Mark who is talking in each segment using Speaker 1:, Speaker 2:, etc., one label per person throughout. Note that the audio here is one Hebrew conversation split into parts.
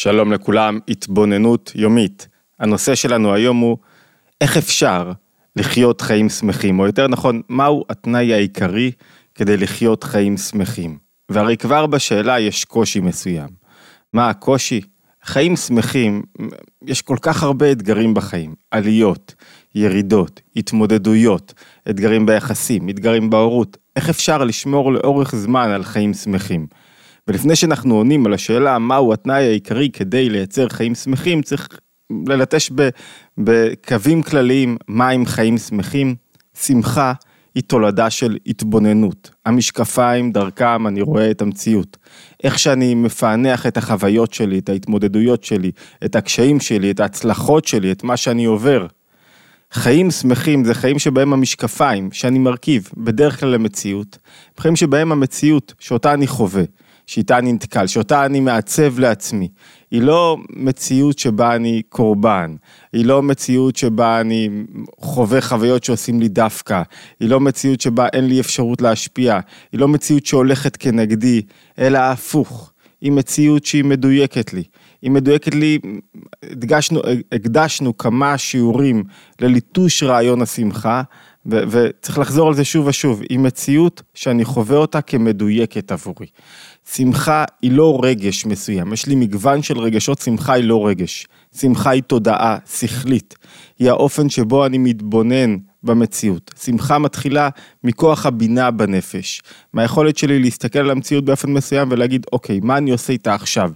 Speaker 1: שלום לכולם, התבוננות יומית. הנושא שלנו היום הוא איך אפשר לחיות חיים שמחים, או יותר נכון, מהו התנאי העיקרי כדי לחיות חיים שמחים. והרי כבר בשאלה יש קושי מסוים. מה הקושי? חיים שמחים, יש כל כך הרבה אתגרים בחיים, עליות, ירידות, התמודדויות, אתגרים ביחסים, אתגרים בהורות, איך אפשר לשמור לאורך זמן על חיים שמחים? ולפני שאנחנו עונים על השאלה מהו התנאי העיקרי כדי לייצר חיים שמחים, צריך ללטש בקווים כלליים מהם חיים שמחים. שמחה היא תולדה של התבוננות. המשקפיים, דרכם אני רואה את המציאות. איך שאני מפענח את החוויות שלי, את ההתמודדויות שלי, את הקשיים שלי, את ההצלחות שלי, את מה שאני עובר. חיים שמחים זה חיים שבהם המשקפיים שאני מרכיב בדרך כלל למציאות, חיים שבהם המציאות שאותה אני חווה, שאיתה אני נתקל, שאותה אני מעצב לעצמי. היא לא מציאות שבה אני קורבן, היא לא מציאות שבה אני חווה חוויות שעושים לי דווקא, היא לא מציאות שבה אין לי אפשרות להשפיע, היא לא מציאות שהולכת כנגדי, אלא הפוך. היא מציאות שהיא מדויקת לי. היא מדויקת לי, הדגשנו, הקדשנו כמה שיעורים לליטוש רעיון השמחה, ו- וצריך לחזור על זה שוב ושוב, היא מציאות שאני חווה אותה כמדויקת עבורי. שמחה היא לא רגש מסוים, יש לי מגוון של רגשות, שמחה היא לא רגש. שמחה היא תודעה שכלית, היא האופן שבו אני מתבונן במציאות. שמחה מתחילה מכוח הבינה בנפש, מהיכולת שלי להסתכל על המציאות באופן מסוים ולהגיד, אוקיי, מה אני עושה איתה עכשיו?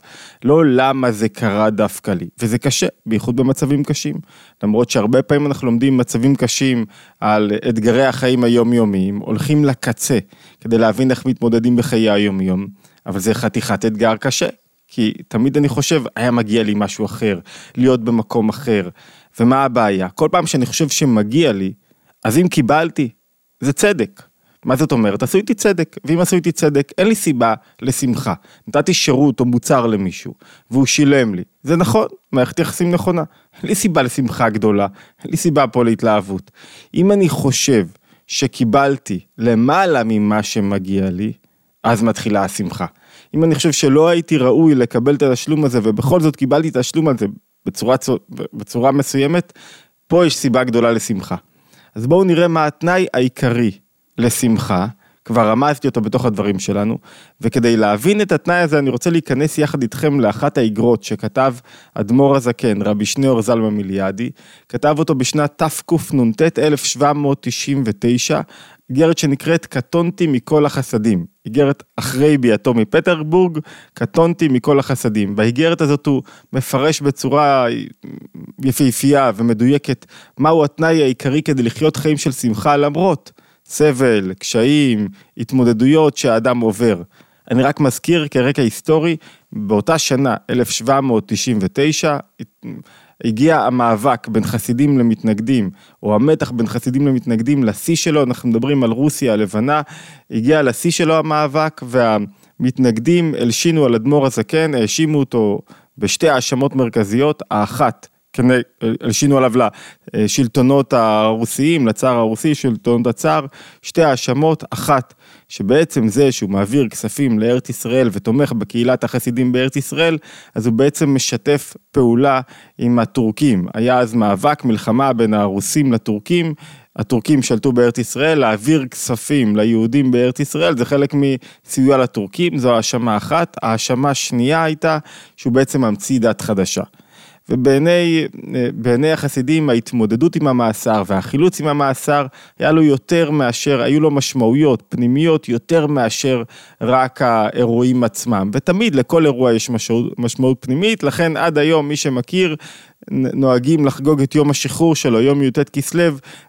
Speaker 1: לא למה זה קרה דווקא לי, וזה קשה, בייחוד במצבים קשים. למרות שהרבה פעמים אנחנו לומדים מצבים קשים על אתגרי החיים היומיומיים, הולכים לקצה כדי להבין איך מתמודדים בחיי היומיום. אבל זה חתיכת אתגר קשה, כי תמיד אני חושב, היה מגיע לי משהו אחר, להיות במקום אחר, ומה הבעיה? כל פעם שאני חושב שמגיע לי, אז אם קיבלתי, זה צדק. מה זאת אומרת? עשו איתי צדק, ואם עשו איתי צדק, אין לי סיבה לשמחה. נתתי שירות או מוצר למישהו, והוא שילם לי. זה נכון, מערכת יחסים נכונה. אין לי סיבה לשמחה גדולה, אין לי סיבה פה להתלהבות. אם אני חושב שקיבלתי למעלה ממה שמגיע לי, אז מתחילה השמחה. אם אני חושב שלא הייתי ראוי לקבל את התשלום הזה ובכל זאת קיבלתי את התשלום הזה בצורה, בצורה מסוימת, פה יש סיבה גדולה לשמחה. אז בואו נראה מה התנאי העיקרי לשמחה, כבר רמזתי אותו בתוך הדברים שלנו, וכדי להבין את התנאי הזה אני רוצה להיכנס יחד איתכם לאחת האיגרות שכתב אדמו"ר הזקן, רבי שניאור זלמה מיליאדי, כתב אותו בשנת תקנ"ט 1799, איגרת שנקראת קטונתי מכל החסדים, איגרת אחרי ביאתו מפטרבורג, קטונתי מכל החסדים. באיגרת הזאת הוא מפרש בצורה יפהפייה ומדויקת מהו התנאי העיקרי כדי לחיות חיים של שמחה למרות סבל, קשיים, התמודדויות שהאדם עובר. אני רק מזכיר כרקע היסטורי, באותה שנה, 1799, הגיע המאבק בין חסידים למתנגדים, או המתח בין חסידים למתנגדים לשיא שלו, אנחנו מדברים על רוסיה הלבנה, הגיע לשיא שלו המאבק, והמתנגדים הלשינו על אדמו"ר הזקן, האשימו אותו בשתי האשמות מרכזיות, האחת, הלשינו עליו לשלטונות הרוסיים, לצאר הרוסי, שלטונות הצאר, שתי האשמות, אחת, שבעצם זה שהוא מעביר כספים לארץ ישראל ותומך בקהילת החסידים בארץ ישראל, אז הוא בעצם משתף פעולה עם הטורקים. היה אז מאבק, מלחמה בין הרוסים לטורקים, הטורקים שלטו בארץ ישראל, להעביר כספים ליהודים בארץ ישראל, זה חלק מסיוע לטורקים, זו האשמה אחת. האשמה שנייה הייתה שהוא בעצם ממציא דת חדשה. ובעיני החסידים ההתמודדות עם המאסר והחילוץ עם המאסר היה לו יותר מאשר, היו לו משמעויות פנימיות יותר מאשר רק האירועים עצמם. ותמיד לכל אירוע יש משמעות, משמעות פנימית, לכן עד היום מי שמכיר נוהגים לחגוג את יום השחרור שלו, יום י"ט כסלו,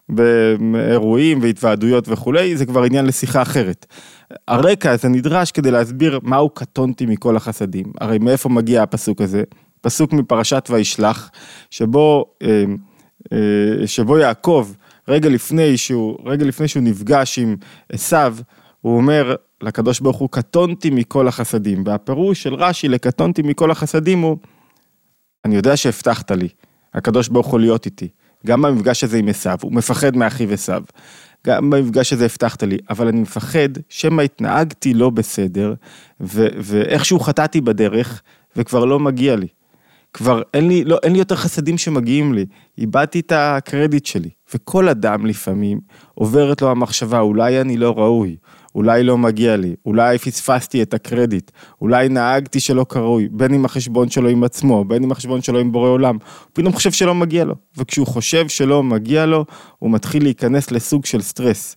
Speaker 1: באירועים והתוועדויות וכולי, זה כבר עניין לשיחה אחרת. הרקע הזה נדרש כדי להסביר מהו קטונתי מכל החסדים. הרי מאיפה מגיע הפסוק הזה? פסוק מפרשת וישלח, שבו, אה, אה, שבו יעקב, רגע לפני שהוא, רגע לפני שהוא נפגש עם עשיו, הוא אומר לקדוש ברוך הוא, קטונתי מכל החסדים. והפירוש של רש"י לקטונתי מכל החסדים הוא, אני יודע שהבטחת לי, הקדוש ברוך הוא להיות איתי. גם במפגש הזה עם עשיו, הוא מפחד מאחיו עשיו. גם במפגש הזה הבטחת לי, אבל אני מפחד שמא התנהגתי לא בסדר, ו- ואיכשהו חטאתי בדרך, וכבר לא מגיע לי. כבר אין לי, לא, אין לי יותר חסדים שמגיעים לי, איבדתי את הקרדיט שלי. וכל אדם לפעמים עוברת לו המחשבה, אולי אני לא ראוי, אולי לא מגיע לי, אולי פספסתי את הקרדיט, אולי נהגתי שלא כראוי, בין אם החשבון שלו עם עצמו, בין אם החשבון שלו עם בורא עולם, הוא פתאום חושב שלא מגיע לו, וכשהוא חושב שלא מגיע לו, הוא מתחיל להיכנס לסוג של סטרס.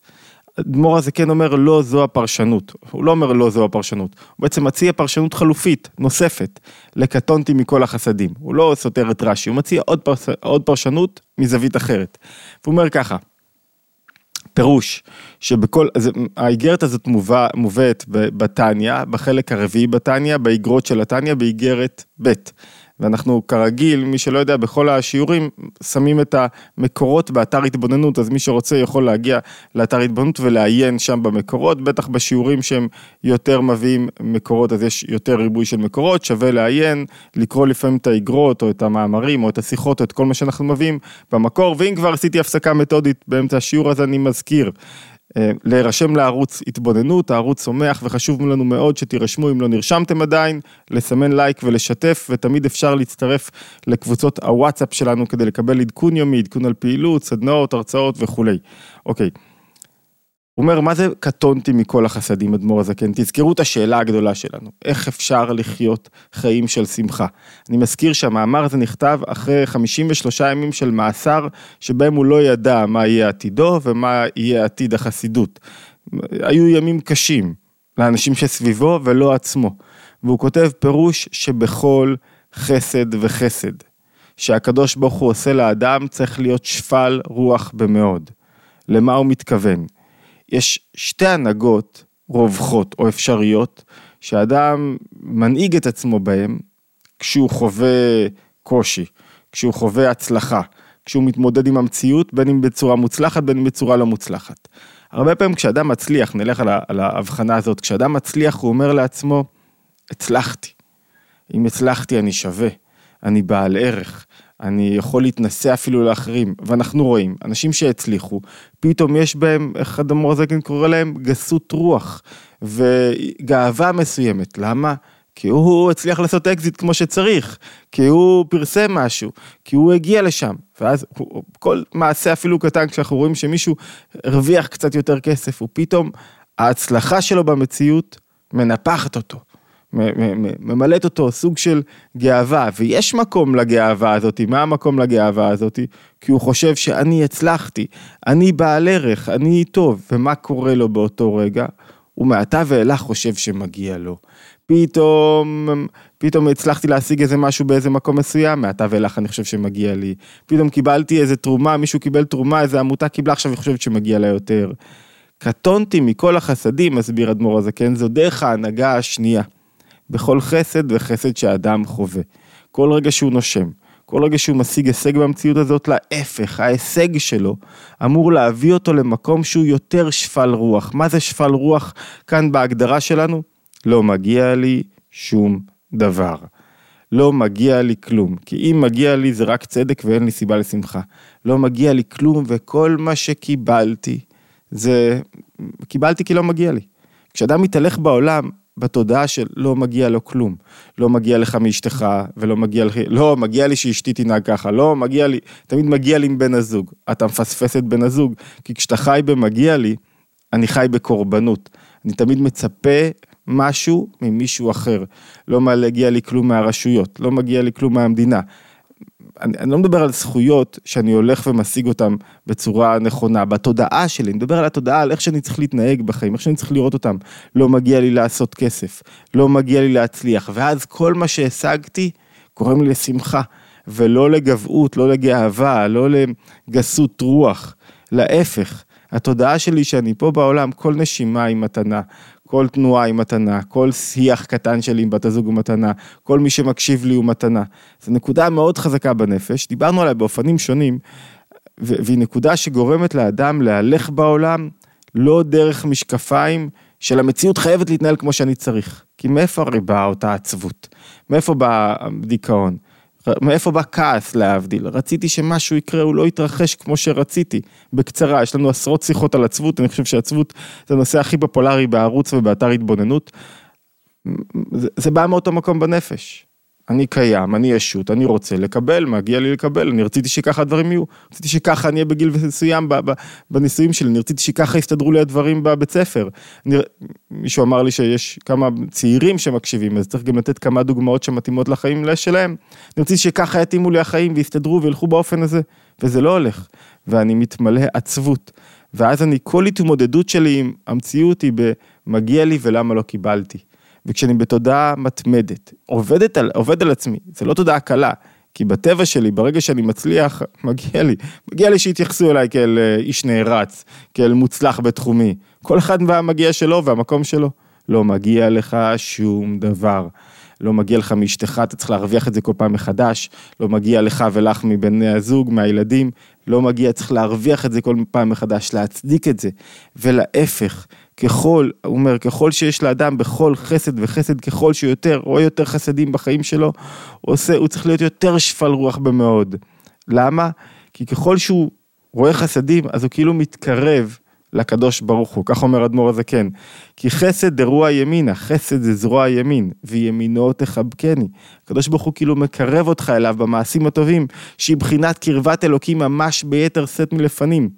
Speaker 1: אדמו"ר הזה כן אומר לא זו הפרשנות, הוא לא אומר לא זו הפרשנות, הוא בעצם מציע פרשנות חלופית, נוספת, לקטונתי מכל החסדים, הוא לא סותר את רש"י, הוא מציע עוד, פרש, עוד פרשנות מזווית אחרת. הוא אומר ככה, פירוש שבכל, האיגרת הזאת מובא, מובאת בתניא, בחלק הרביעי בתניא, באיגרות של התניא, באיגרת ב'. ואנחנו כרגיל, מי שלא יודע, בכל השיעורים שמים את המקורות באתר התבוננות, אז מי שרוצה יכול להגיע לאתר התבוננות ולעיין שם במקורות, בטח בשיעורים שהם יותר מביאים מקורות, אז יש יותר ריבוי של מקורות, שווה לעיין, לקרוא לפעמים את האגרות או את המאמרים או את השיחות או את כל מה שאנחנו מביאים במקור, ואם כבר עשיתי הפסקה מתודית באמצע השיעור, אז אני מזכיר. אה, להירשם לערוץ התבוננות, הערוץ צומח וחשוב לנו מאוד שתירשמו אם לא נרשמתם עדיין, לסמן לייק ולשתף ותמיד אפשר להצטרף לקבוצות הוואטסאפ שלנו כדי לקבל עדכון יומי, עדכון על פעילות, סדנאות, הרצאות וכולי. אוקיי. הוא אומר, מה זה קטונתי מכל החסדים, אדמו"ר הזקן? תזכרו את השאלה הגדולה שלנו, איך אפשר לחיות חיים של שמחה? אני מזכיר שהמאמר הזה נכתב אחרי 53 ימים של מאסר, שבהם הוא לא ידע מה יהיה עתידו ומה יהיה עתיד החסידות. היו ימים קשים לאנשים שסביבו ולא עצמו. והוא כותב פירוש שבכל חסד וחסד, שהקדוש ברוך הוא עושה לאדם צריך להיות שפל רוח במאוד. למה הוא מתכוון? יש שתי הנהגות רווחות או אפשריות שאדם מנהיג את עצמו בהן כשהוא חווה קושי, כשהוא חווה הצלחה, כשהוא מתמודד עם המציאות, בין אם בצורה מוצלחת, בין אם בצורה לא מוצלחת. הרבה פעמים כשאדם מצליח, נלך על ההבחנה הזאת, כשאדם מצליח הוא אומר לעצמו, הצלחתי. אם הצלחתי אני שווה, אני בעל ערך, אני יכול להתנשא אפילו לאחרים, ואנחנו רואים, אנשים שהצליחו, פתאום יש בהם, איך אדמו"ר הזקן קורא להם, גסות רוח, וגאווה מסוימת, למה? כי הוא הצליח לעשות אקזיט כמו שצריך, כי הוא פרסם משהו, כי הוא הגיע לשם, ואז כל מעשה אפילו קטן, כשאנחנו רואים שמישהו הרוויח קצת יותר כסף, הוא פתאום, ההצלחה שלו במציאות מנפחת אותו. ממלאת אותו סוג של גאווה, ויש מקום לגאווה הזאת, מה המקום לגאווה הזאת? כי הוא חושב שאני הצלחתי, אני בעל ערך, אני טוב, ומה קורה לו באותו רגע? הוא מעתה ואילך חושב שמגיע לו. פתאום, פתאום הצלחתי להשיג איזה משהו באיזה מקום מסוים, מעתה ואילך אני חושב שמגיע לי. פתאום קיבלתי איזה תרומה, מישהו קיבל תרומה, איזה עמותה קיבלה, עכשיו היא חושבת שמגיע לה יותר. קטונתי מכל החסדים, מסביר אדמו"ר הזקן, זו דרך ההנהגה השנייה. בכל חסד וחסד שהאדם חווה. כל רגע שהוא נושם, כל רגע שהוא משיג הישג במציאות הזאת, להפך, ההישג שלו אמור להביא אותו למקום שהוא יותר שפל רוח. מה זה שפל רוח כאן בהגדרה שלנו? לא מגיע לי שום דבר. לא מגיע לי כלום, כי אם מגיע לי זה רק צדק ואין לי סיבה לשמחה. לא מגיע לי כלום וכל מה שקיבלתי זה, קיבלתי כי לא מגיע לי. כשאדם מתהלך בעולם, בתודעה של לא מגיע לו כלום. לא מגיע לך מאשתך, ולא מגיע לך, לא, מגיע לי שאשתי תנהג ככה, לא, מגיע לי, תמיד מגיע לי עם בן הזוג. אתה מפספס את בן הזוג, כי כשאתה חי במגיע לי, אני חי בקורבנות. אני תמיד מצפה משהו ממישהו אחר. לא מגיע לי כלום מהרשויות, לא מגיע לי כלום מהמדינה. אני, אני לא מדבר על זכויות שאני הולך ומשיג אותן בצורה נכונה, בתודעה שלי, אני מדבר על התודעה, על איך שאני צריך להתנהג בחיים, איך שאני צריך לראות אותם. לא מגיע לי לעשות כסף, לא מגיע לי להצליח, ואז כל מה שהשגתי גורם לי לשמחה, ולא לגבהות, לא לגאווה, לא לגסות רוח, להפך. התודעה שלי שאני פה בעולם, כל נשימה היא מתנה, כל תנועה היא מתנה, כל שיח קטן שלי עם בת הזוג הוא מתנה, כל מי שמקשיב לי הוא מתנה. זו נקודה מאוד חזקה בנפש, דיברנו עליה באופנים שונים, והיא נקודה שגורמת לאדם להלך בעולם לא דרך משקפיים של המציאות חייבת להתנהל כמו שאני צריך. כי מאיפה הרי באה אותה עצבות? מאיפה בא הדיכאון? מאיפה בא כעס להבדיל? רציתי שמשהו יקרה, הוא לא יתרחש כמו שרציתי. בקצרה, יש לנו עשרות שיחות על עצבות, אני חושב שעצבות זה הנושא הכי פופולרי בערוץ ובאתר התבוננות. זה, זה בא מאותו מקום בנפש. אני קיים, אני ישות, אני רוצה לקבל, מגיע לי לקבל, אני רציתי שככה הדברים יהיו, רציתי שככה אני אהיה בגיל מסוים בנישואים שלי, אני רציתי שככה יסתדרו לי הדברים בבית ספר. אני, מישהו אמר לי שיש כמה צעירים שמקשיבים, אז צריך גם לתת כמה דוגמאות שמתאימות לחיים שלהם. אני רציתי שככה יתאימו לי החיים ויסתדרו וילכו באופן הזה, וזה לא הולך, ואני מתמלא עצבות. ואז אני, כל התמודדות שלי עם המציאות היא במגיע לי ולמה לא קיבלתי. וכשאני בתודעה מתמדת, עובדת על, עובד על עצמי, זה לא תודעה קלה, כי בטבע שלי, ברגע שאני מצליח, מגיע לי, מגיע לי שיתייחסו אליי כאל אה, איש נערץ, כאל מוצלח בתחומי. כל אחד והמגיע שלו והמקום שלו. לא מגיע לך שום דבר. לא מגיע לך מאשתך, אתה צריך להרוויח את זה כל פעם מחדש, לא מגיע לך ולך מבני הזוג, מהילדים, לא מגיע, צריך להרוויח את זה כל פעם מחדש, להצדיק את זה. ולהפך, ככל, הוא אומר, ככל שיש לאדם בכל חסד וחסד, ככל שיותר, רואה יותר חסדים בחיים שלו, הוא עושה, הוא צריך להיות יותר שפל רוח במאוד. למה? כי ככל שהוא רואה חסדים, אז הוא כאילו מתקרב לקדוש ברוך הוא, כך אומר אדמו"ר הזקן. כי חסד דרוע ימינה, חסד זה זרוע ימין, וימינו תחבקני. הקדוש ברוך הוא כאילו מקרב אותך אליו במעשים הטובים, שהיא בחינת קרבת אלוקים ממש ביתר שאת מלפנים.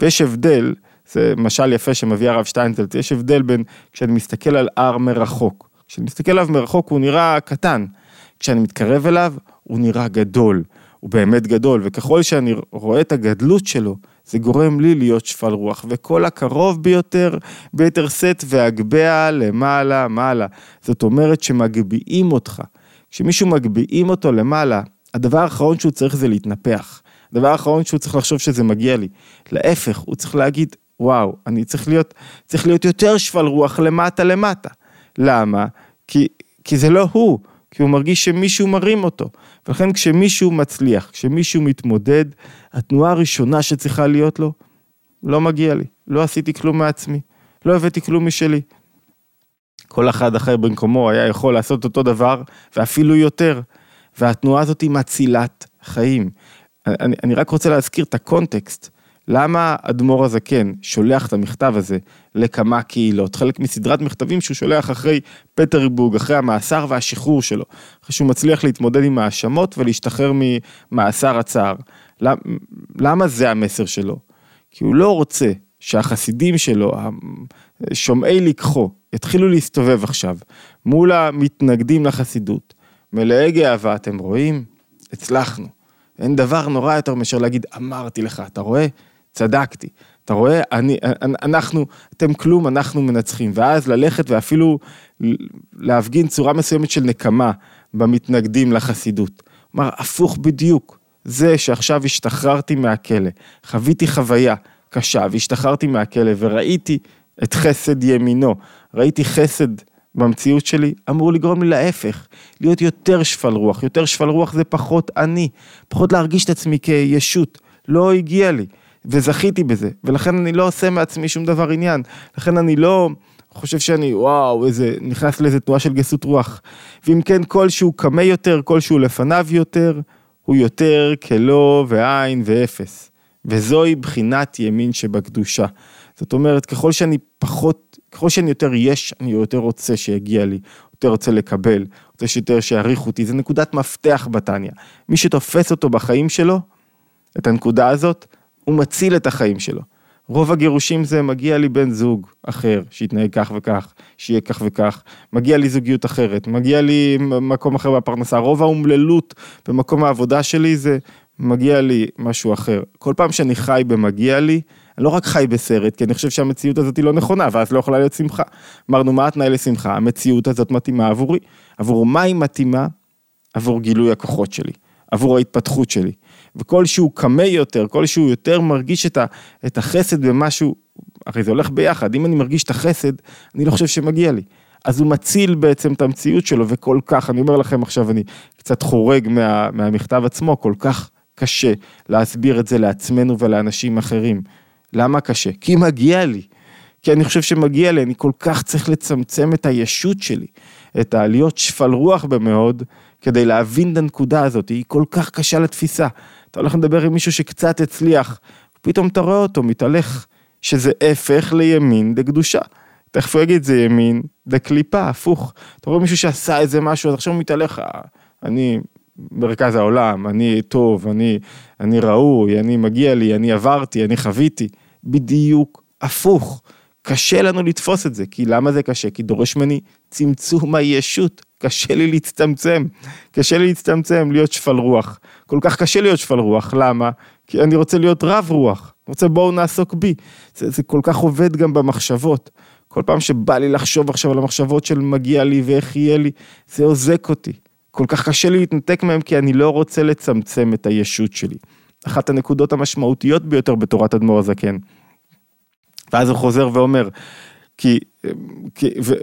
Speaker 1: ויש הבדל, זה משל יפה שמביא הרב שטיינזלץ, יש הבדל בין כשאני מסתכל על הר מרחוק. כשאני מסתכל עליו מרחוק הוא נראה קטן, כשאני מתקרב אליו הוא נראה גדול, הוא באמת גדול, וככל שאני רואה את הגדלות שלו, זה גורם לי להיות שפל רוח, וכל הקרוב ביותר, ביתר שאת והגביה למעלה מעלה. זאת אומרת שמגביהים אותך. כשמישהו מגביהים אותו למעלה, הדבר האחרון שהוא צריך זה להתנפח. הדבר האחרון שהוא צריך לחשוב שזה מגיע לי. להפך, הוא צריך להגיד, וואו, אני צריך להיות, צריך להיות יותר שפל רוח למטה למטה. למה? כי, כי זה לא הוא, כי הוא מרגיש שמישהו מרים אותו. ולכן כשמישהו מצליח, כשמישהו מתמודד, התנועה הראשונה שצריכה להיות לו, לא מגיע לי, לא עשיתי כלום מעצמי, לא הבאתי כלום משלי. כל אחד אחר במקומו היה יכול לעשות אותו דבר, ואפילו יותר. והתנועה הזאת היא מצילת חיים. אני, אני רק רוצה להזכיר את הקונטקסט. למה אדמו"ר הזקן שולח את המכתב הזה לכמה קהילות? חלק מסדרת מכתבים שהוא שולח אחרי פטרבורג, אחרי המאסר והשחרור שלו, אחרי שהוא מצליח להתמודד עם האשמות ולהשתחרר ממאסר הצער. למה זה המסר שלו? כי הוא לא רוצה שהחסידים שלו, שומעי לקחו, יתחילו להסתובב עכשיו מול המתנגדים לחסידות. מלאי גאווה, אתם רואים? הצלחנו. אין דבר נורא יותר מאשר להגיד, אמרתי לך, אתה רואה? צדקתי. אתה רואה, אני, אנחנו, אתם כלום, אנחנו מנצחים. ואז ללכת ואפילו להפגין צורה מסוימת של נקמה במתנגדים לחסידות. כלומר, הפוך בדיוק. זה שעכשיו השתחררתי מהכלא, חוויתי חוויה קשה והשתחררתי מהכלא וראיתי את חסד ימינו, ראיתי חסד במציאות שלי, אמור לגרום לי להפך, להיות יותר שפל רוח. יותר שפל רוח זה פחות אני, פחות להרגיש את עצמי כישות. לא הגיע לי. וזכיתי בזה, ולכן אני לא עושה מעצמי שום דבר עניין, לכן אני לא חושב שאני וואו איזה נכנס לאיזה תנועה של גסות רוח, ואם כן כל שהוא קמה יותר, כל שהוא לפניו יותר, הוא יותר כלא ועין ואפס, וזוהי בחינת ימין שבקדושה. זאת אומרת ככל שאני פחות, ככל שאני יותר יש, אני יותר רוצה שיגיע לי, יותר רוצה לקבל, רוצה שיותר שיעריכו אותי, זה נקודת מפתח בתניא. מי שתופס אותו בחיים שלו, את הנקודה הזאת, הוא מציל את החיים שלו. רוב הגירושים זה מגיע לי בן זוג אחר, שיתנהג כך וכך, שיהיה כך וכך, מגיע לי זוגיות אחרת, מגיע לי מקום אחר בפרנסה, רוב האומללות במקום העבודה שלי זה מגיע לי משהו אחר. כל פעם שאני חי במגיע לי, אני לא רק חי בסרט, כי אני חושב שהמציאות הזאת היא לא נכונה, ואז לא יכולה להיות שמחה. אמרנו, מה התנאי לשמחה? המציאות הזאת מתאימה עבורי. עבור מה היא מתאימה? עבור גילוי הכוחות שלי, עבור ההתפתחות שלי. וכל שהוא קמה יותר, כל שהוא יותר מרגיש את, ה, את החסד במשהו, הרי זה הולך ביחד, אם אני מרגיש את החסד, אני לא חושב שמגיע לי. אז הוא מציל בעצם את המציאות שלו, וכל כך, אני אומר לכם עכשיו, אני קצת חורג מה, מהמכתב עצמו, כל כך קשה להסביר את זה לעצמנו ולאנשים אחרים. למה קשה? כי מגיע לי. כי אני חושב שמגיע לי, אני כל כך צריך לצמצם את הישות שלי, את העליות שפל רוח במאוד, כדי להבין את הנקודה הזאת, היא כל כך קשה לתפיסה. אתה הולך לדבר עם מישהו שקצת הצליח, פתאום אתה רואה אותו מתהלך, שזה הפך לימין דקדושה. תכף הוא יגיד זה ימין דקליפה, הפוך. אתה רואה מישהו שעשה איזה משהו, אז עכשיו הוא מתהלך, אני מרכז העולם, אני טוב, אני, אני ראוי, אני מגיע לי, אני עברתי, אני חוויתי. בדיוק הפוך. קשה לנו לתפוס את זה, כי למה זה קשה? כי דורש ממני צמצום הישות, קשה לי להצטמצם, קשה לי להצטמצם, להיות שפל רוח. כל כך קשה להיות שפל רוח, למה? כי אני רוצה להיות רב רוח, רוצה בואו נעסוק בי. זה, זה כל כך עובד גם במחשבות. כל פעם שבא לי לחשוב עכשיו על המחשבות של מגיע לי ואיך יהיה לי, זה עוזק אותי. כל כך קשה לי להתנתק מהם כי אני לא רוצה לצמצם את הישות שלי. אחת הנקודות המשמעותיות ביותר בתורת אדמו"ר הזקן. ואז הוא חוזר ואומר, כי, כי ו,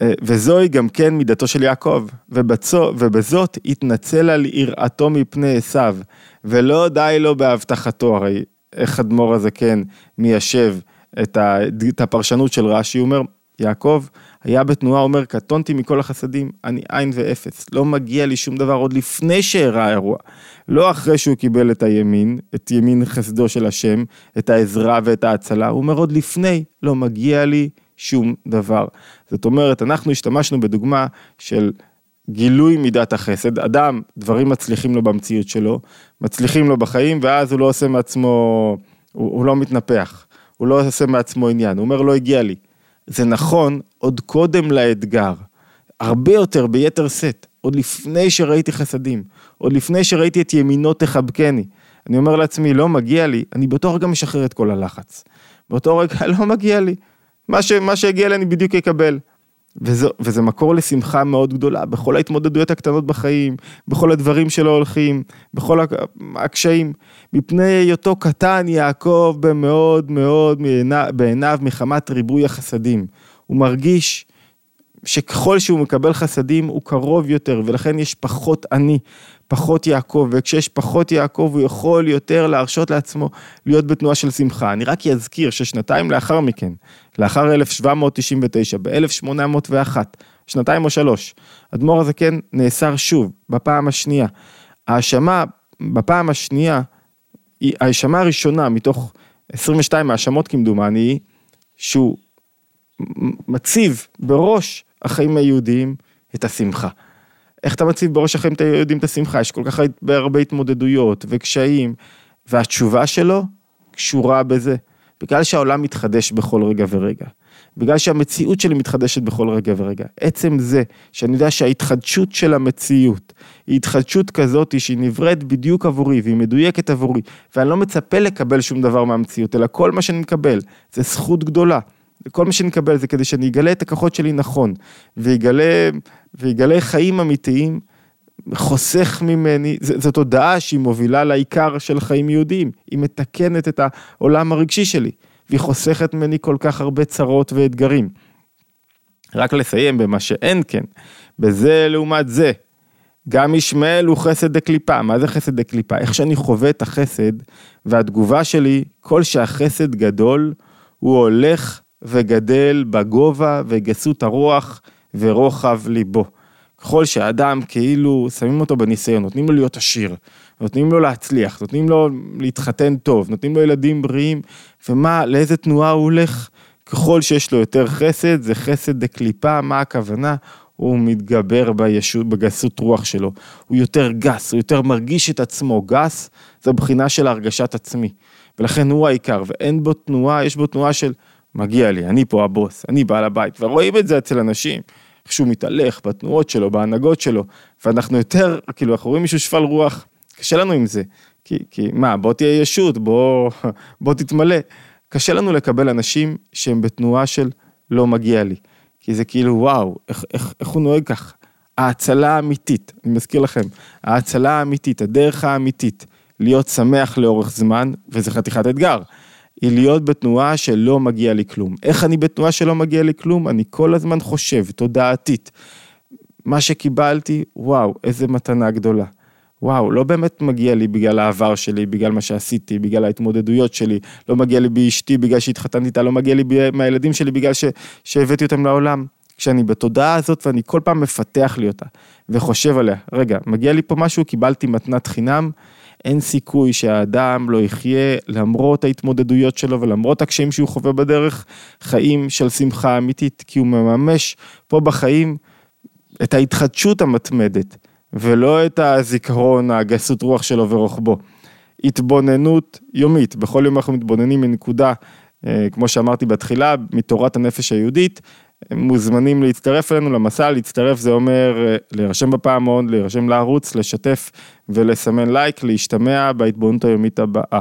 Speaker 1: וזוהי גם כן מידתו של יעקב, ובצו, ובזאת התנצל על יראתו מפני עשיו, ולא די לו בהבטחתו, הרי איך אדמו"ר הזקן מיישב את, ה, את הפרשנות של רש"י, הוא אומר, יעקב היה בתנועה, אומר, קטונתי מכל החסדים, אני עין ואפס, לא מגיע לי שום דבר עוד לפני שאירע האירוע, לא אחרי שהוא קיבל את הימין, את ימין חסדו של השם, את העזרה ואת ההצלה, הוא אומר עוד לפני, לא מגיע לי שום דבר. זאת אומרת, אנחנו השתמשנו בדוגמה של גילוי מידת החסד, אדם, דברים מצליחים לו במציאות שלו, מצליחים לו בחיים, ואז הוא לא עושה מעצמו, הוא, הוא לא מתנפח, הוא לא עושה מעצמו עניין, הוא אומר לא הגיע לי. זה נכון עוד קודם לאתגר, הרבה יותר ביתר שאת, עוד לפני שראיתי חסדים, עוד לפני שראיתי את ימינו תחבקני. אני אומר לעצמי, לא מגיע לי, אני באותו רגע משחרר את כל הלחץ. באותו רגע לא מגיע לי. מה, ש, מה שהגיע לי אני בדיוק אקבל. וזה, וזה מקור לשמחה מאוד גדולה בכל ההתמודדויות הקטנות בחיים, בכל הדברים שלא הולכים, בכל הקשיים. מפני היותו קטן יעקב במאוד מאוד בעיניו מחמת ריבוי החסדים. הוא מרגיש שככל שהוא מקבל חסדים הוא קרוב יותר ולכן יש פחות אני, פחות יעקב, וכשיש פחות יעקב הוא יכול יותר להרשות לעצמו להיות בתנועה של שמחה. אני רק אזכיר ששנתיים לאחר מכן, לאחר 1799, ב-1801, שנתיים או שלוש, אדמו"ר הזקן נאסר שוב, בפעם השנייה. ההאשמה בפעם השנייה, ההאשמה הראשונה מתוך 22 האשמות כמדומני, היא שהוא מציב בראש החיים היהודיים את השמחה. איך אתה מציב בראש החיים היהודים את השמחה? יש כל כך הרבה התמודדויות וקשיים, והתשובה שלו קשורה בזה. בגלל שהעולם מתחדש בכל רגע ורגע, בגלל שהמציאות שלי מתחדשת בכל רגע ורגע. עצם זה שאני יודע שההתחדשות של המציאות היא התחדשות כזאת שהיא נבראת בדיוק עבורי והיא מדויקת עבורי, ואני לא מצפה לקבל שום דבר מהמציאות, אלא כל מה שאני מקבל זה זכות גדולה. כל מה שנקבל זה כדי שאני אגלה את הכוחות שלי נכון, ויגלה, ויגלה חיים אמיתיים, חוסך ממני, זו תודעה שהיא מובילה לעיקר של חיים יהודיים, היא מתקנת את העולם הרגשי שלי, והיא חוסכת ממני כל כך הרבה צרות ואתגרים. רק לסיים במה שאין כן, בזה לעומת זה, גם ישמעאל הוא חסד דקליפה, מה זה חסד דקליפה? איך שאני חווה את החסד, והתגובה שלי, כל שהחסד גדול, הוא הולך וגדל בגובה וגסות הרוח ורוחב ליבו. ככל שהאדם כאילו שמים אותו בניסיון, נותנים לו להיות עשיר, נותנים לו להצליח, נותנים לו להתחתן טוב, נותנים לו ילדים בריאים, ומה, לאיזה תנועה הוא הולך? ככל שיש לו יותר חסד, זה חסד דקליפה, מה הכוונה? הוא מתגבר בישות, בגסות רוח שלו, הוא יותר גס, הוא יותר מרגיש את עצמו גס, זו בחינה של הרגשת עצמי, ולכן הוא העיקר, ואין בו תנועה, יש בו תנועה של מגיע לי, אני פה הבוס, אני בעל הבית, ורואים את זה אצל אנשים, איך שהוא מתהלך בתנועות שלו, בהנהגות שלו, ואנחנו יותר, כאילו, אנחנו רואים מישהו שפל רוח, קשה לנו עם זה, כי, כי מה, בוא תהיה ישות, בוא, בוא תתמלא. קשה לנו לקבל אנשים שהם בתנועה של לא מגיע לי, כי זה כאילו, וואו, איך, איך, איך הוא נוהג כך? ההצלה האמיתית, אני מזכיר לכם, ההצלה האמיתית, הדרך האמיתית, להיות שמח לאורך זמן, וזה חתיכת אתגר. היא להיות בתנועה שלא מגיע לי כלום. איך אני בתנועה שלא מגיע לי כלום? אני כל הזמן חושב, תודעתית. מה שקיבלתי, וואו, איזה מתנה גדולה. וואו, לא באמת מגיע לי בגלל העבר שלי, בגלל מה שעשיתי, בגלל ההתמודדויות שלי, לא מגיע לי באשתי בגלל שהתחתנתי איתה, לא מגיע לי מהילדים שלי בגלל ש... שהבאתי אותם לעולם. כשאני בתודעה הזאת ואני כל פעם מפתח לי אותה וחושב עליה, רגע, מגיע לי פה משהו, קיבלתי מתנת חינם, אין סיכוי שהאדם לא יחיה למרות ההתמודדויות שלו ולמרות הקשיים שהוא חווה בדרך, חיים של שמחה אמיתית, כי הוא מממש פה בחיים את ההתחדשות המתמדת. ולא את הזיכרון, הגסות רוח שלו ורוחבו. התבוננות יומית, בכל יום אנחנו מתבוננים מנקודה, אה, כמו שאמרתי בתחילה, מתורת הנפש היהודית, מוזמנים להצטרף אלינו למסע, להצטרף זה אומר אה, להירשם בפעמון, להירשם לערוץ, לשתף ולסמן לייק, להשתמע בהתבוננות היומית הבאה.